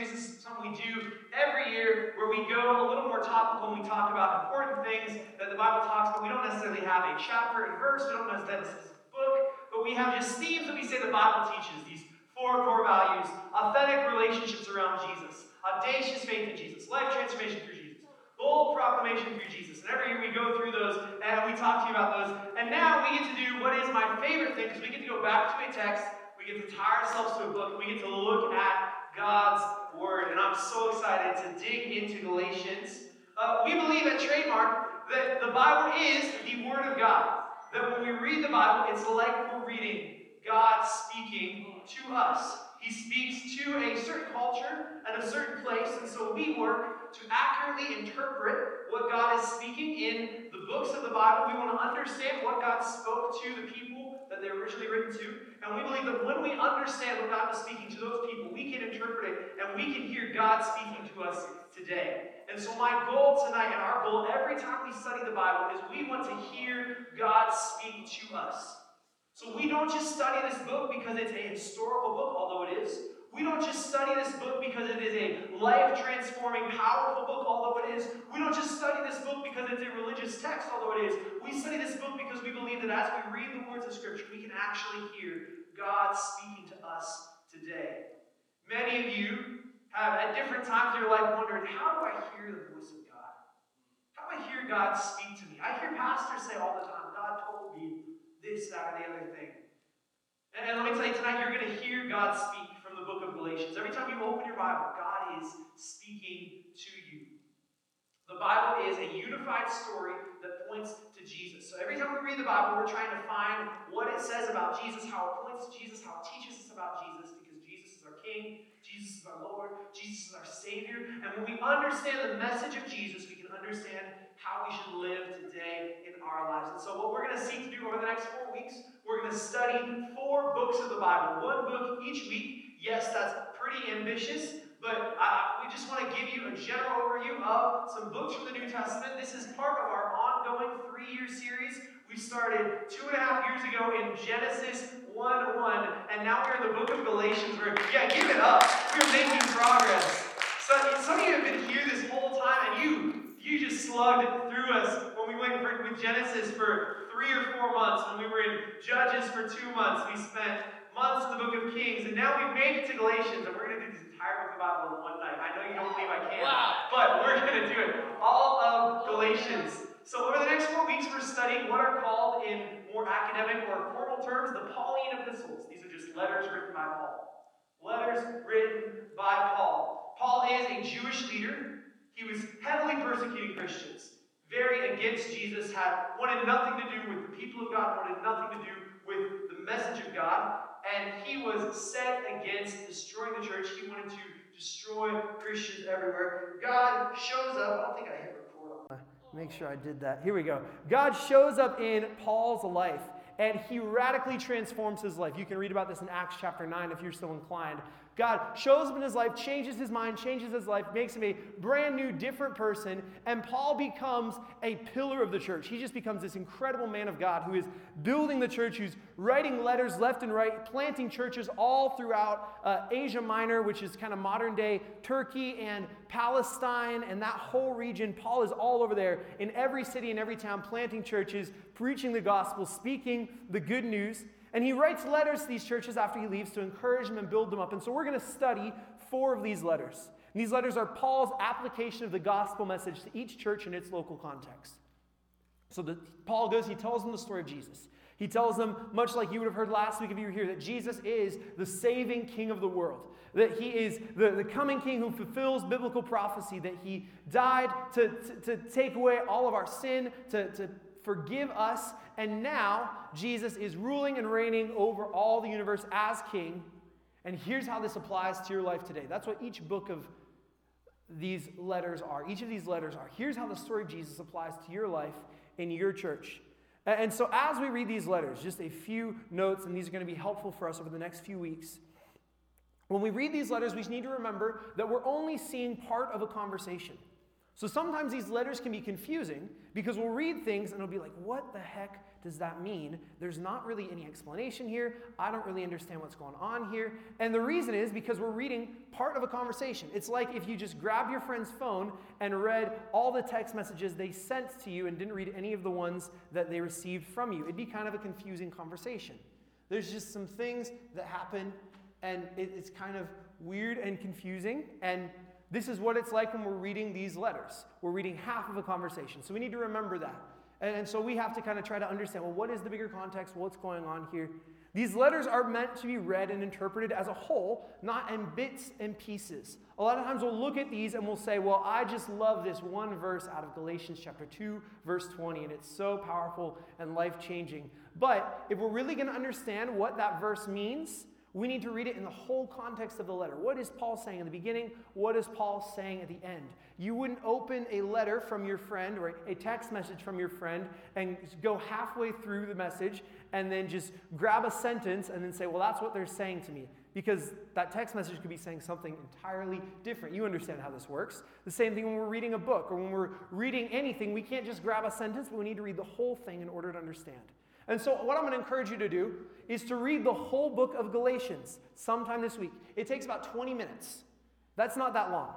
series. This is something we do every year where we go a little more topical when we talk about important things that the Bible talks about. We don't necessarily have a chapter and verse, we don't necessarily have a book, but we have just themes that we say the Bible teaches, these four core values authentic relationships around Jesus, audacious faith in Jesus, life transformation through Jesus, bold proclamation through Jesus. And every year we go through those and we talk to you about those. And now we get to do what is my favorite thing because we get to go back to a text we get to tie ourselves to a book. We get to look at God's. And I'm so excited to dig into Galatians. Uh, we believe at Trademark that the Bible is the Word of God. That when we read the Bible, it's like we're reading God speaking to us. He speaks to a certain culture and a certain place, and so we work to accurately interpret what God is speaking in the books of the Bible. We want to understand what God spoke to the people that they're originally written to, and we believe that when we understand what God was speaking to those people, we can interpret it and we can hear God speaking to us today. And so, my goal tonight and our goal every time we study the Bible is we want to hear God speak to us. So we don't just study this book because it's a historical book, although it is. We don't just study this book because it is a life transforming, powerful book, although it is. We don't just study this book because it's a religious text, although it is. We study this book because we believe that as we read the words of Scripture, we can actually hear God speaking to us today. Many of you have, at different times in your life, wondered, how do I hear the voice of God? How do I hear God speak to me? I hear pastors say all the time, God told me this, that, or the other thing. And, and let me tell you tonight, you're going to hear God speak the book of Galatians. Every time you open your Bible, God is speaking to you. The Bible is a unified story that points to Jesus. So every time we read the Bible, we're trying to find what it says about Jesus, how it points to Jesus, how it teaches us about Jesus, because Jesus is our King, Jesus is our Lord, Jesus is our Savior. And when we understand the message of Jesus, we can understand how we should live today in our lives. And so, what we're going to seek to do over the next four weeks, we're going to study four books of the Bible, one book each week. Yes, that's pretty ambitious, but we just want to give you a general overview of some books from the New Testament. This is part of our ongoing three year series. We started two and a half years ago in Genesis 1 1, and now we're in the book of Galatians. Where, yeah, give it up. We're making progress. So, some of you have been here this whole time, and you you just slugged through us when we went for, with Genesis for three or four months, when we were in Judges for two months. We spent months in the book of Kings, and now we've made it to Galatians, and we're going to do this entire book of the Bible in one night. I know you don't believe I can, wow. but we're going to do it. All of Galatians. So over the next four weeks, we're studying what are called in more academic or formal terms the Pauline epistles. These are just letters written by Paul. Letters written by Paul. Paul is a Jewish leader he was heavily persecuting Christians, very against Jesus, had wanted nothing to do with the people of God, wanted nothing to do with the message of God, and he was set against destroying the church. He wanted to destroy Christians everywhere. God shows up. I don't think I hit record on. Make sure I did that. Here we go. God shows up in Paul's life and he radically transforms his life. You can read about this in Acts chapter 9 if you're so inclined. God shows up in his life, changes his mind, changes his life, makes him a brand new, different person, and Paul becomes a pillar of the church. He just becomes this incredible man of God who is building the church, who's writing letters left and right, planting churches all throughout uh, Asia Minor, which is kind of modern day Turkey and Palestine and that whole region. Paul is all over there in every city and every town, planting churches, preaching the gospel, speaking the good news. And he writes letters to these churches after he leaves to encourage them and build them up. And so we're going to study four of these letters. And these letters are Paul's application of the gospel message to each church in its local context. So the, Paul goes, he tells them the story of Jesus. He tells them, much like you would have heard last week if you were here, that Jesus is the saving king of the world, that he is the, the coming king who fulfills biblical prophecy, that he died to, to, to take away all of our sin, to, to forgive us, and now Jesus is ruling and reigning over all the universe as king. And here's how this applies to your life today. That's what each book of these letters are. Each of these letters are. Here's how the story of Jesus applies to your life in your church. And so, as we read these letters, just a few notes, and these are going to be helpful for us over the next few weeks. When we read these letters, we need to remember that we're only seeing part of a conversation. So sometimes these letters can be confusing because we'll read things and it'll be like, what the heck does that mean? There's not really any explanation here. I don't really understand what's going on here. And the reason is because we're reading part of a conversation. It's like if you just grabbed your friend's phone and read all the text messages they sent to you and didn't read any of the ones that they received from you. It'd be kind of a confusing conversation. There's just some things that happen, and it's kind of weird and confusing. And this is what it's like when we're reading these letters. We're reading half of a conversation. So we need to remember that. And, and so we have to kind of try to understand well, what is the bigger context? What's going on here? These letters are meant to be read and interpreted as a whole, not in bits and pieces. A lot of times we'll look at these and we'll say, Well, I just love this one verse out of Galatians chapter 2, verse 20, and it's so powerful and life changing. But if we're really going to understand what that verse means, we need to read it in the whole context of the letter. What is Paul saying in the beginning? What is Paul saying at the end? You wouldn't open a letter from your friend or a text message from your friend and go halfway through the message and then just grab a sentence and then say, well, that's what they're saying to me. Because that text message could be saying something entirely different. You understand how this works. The same thing when we're reading a book or when we're reading anything. We can't just grab a sentence, but we need to read the whole thing in order to understand. And so, what I'm going to encourage you to do is to read the whole book of Galatians sometime this week. It takes about 20 minutes. That's not that long.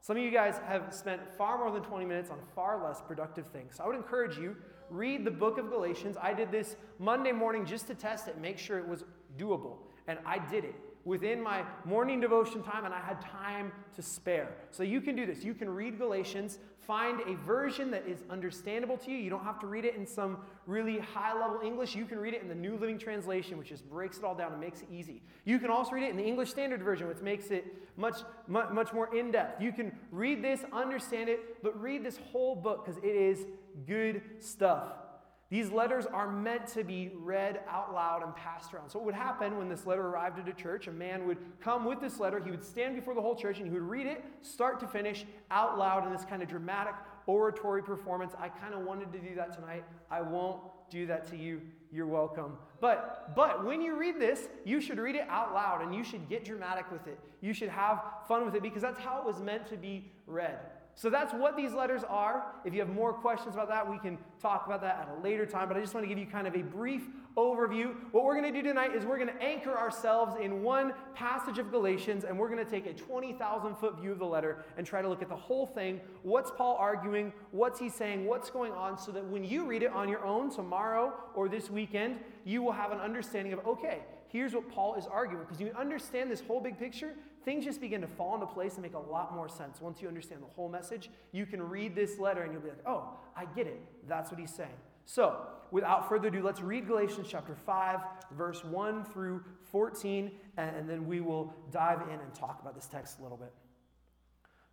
Some of you guys have spent far more than 20 minutes on far less productive things. So I would encourage you read the book of Galatians. I did this Monday morning just to test it make sure it was doable, and I did it within my morning devotion time, and I had time to spare. So you can do this. You can read Galatians, find a version that is understandable to you. You don't have to read it in some really high level English. You can read it in the New Living Translation, which just breaks it all down and makes it easy. You can also read it in the English Standard Version, which makes it much, much, much more in depth. You can read this, understand it, but read this whole book because it is good stuff. These letters are meant to be read out loud and passed around. So, what would happen when this letter arrived at a church? A man would come with this letter, he would stand before the whole church, and he would read it, start to finish, out loud in this kind of dramatic oratory performance. I kind of wanted to do that tonight. I won't do that to you. You're welcome. But but when you read this, you should read it out loud and you should get dramatic with it. You should have fun with it because that's how it was meant to be read. So that's what these letters are. If you have more questions about that, we can talk about that at a later time. But I just want to give you kind of a brief overview. What we're going to do tonight is we're going to anchor ourselves in one passage of Galatians, and we're going to take a 20,000 foot view of the letter and try to look at the whole thing. What's Paul arguing? What's he saying? What's going on? So that when you read it on your own tomorrow or this weekend, you will have an understanding of, okay, here's what Paul is arguing. Because you understand this whole big picture, things just begin to fall into place and make a lot more sense. Once you understand the whole message, you can read this letter and you'll be like, oh, I get it. That's what he's saying. So, without further ado, let's read Galatians chapter 5, verse 1 through 14, and then we will dive in and talk about this text a little bit.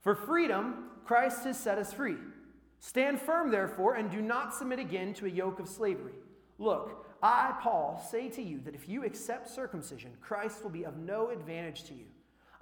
For freedom, Christ has set us free. Stand firm, therefore, and do not submit again to a yoke of slavery. Look, I, Paul, say to you that if you accept circumcision, Christ will be of no advantage to you.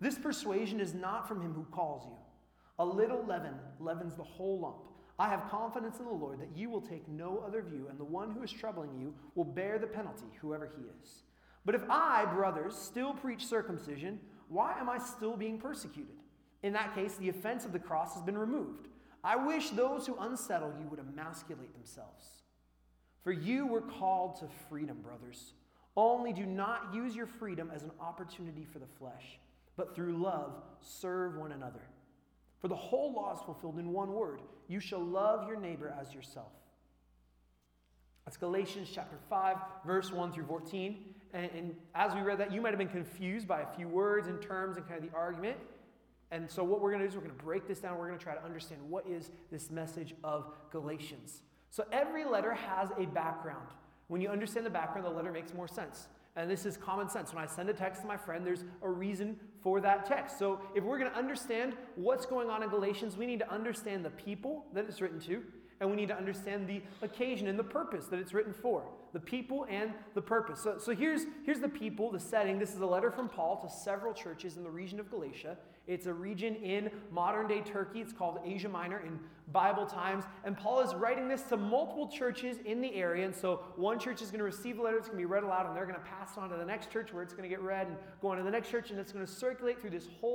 This persuasion is not from him who calls you. A little leaven leavens the whole lump. I have confidence in the Lord that you will take no other view, and the one who is troubling you will bear the penalty, whoever he is. But if I, brothers, still preach circumcision, why am I still being persecuted? In that case, the offense of the cross has been removed. I wish those who unsettle you would emasculate themselves. For you were called to freedom, brothers. Only do not use your freedom as an opportunity for the flesh but through love serve one another. For the whole law is fulfilled in one word you shall love your neighbor as yourself. That's Galatians chapter 5, verse 1 through 14. And, and, as we read that, you might have been confused by a few words and terms and kind of the argument. And so, what we're going to do is we're going to break this down. We're going to try to understand what is this message of Galatians. So, every letter has a background. When you understand the background, the letter makes more sense. And this is common sense. When I send a text to my friend, there's a reason for that text. So if we're going to understand what's going on in Galatians, we need to understand the people that it's written to, and we need to understand the occasion and the purpose that it's written for the people and the purpose. So, so here's, here's the people, the setting. This is a letter from Paul to several churches in the region of Galatia. It's a region in modern day Turkey. It's called Asia Minor in Bible times. And Paul is writing this to multiple churches in the area. And so one church is going to receive the letter, it's going to be read aloud, and they're going to pass it on to the next church where it's going to get read and go on to the next church, and it's going to circulate through this whole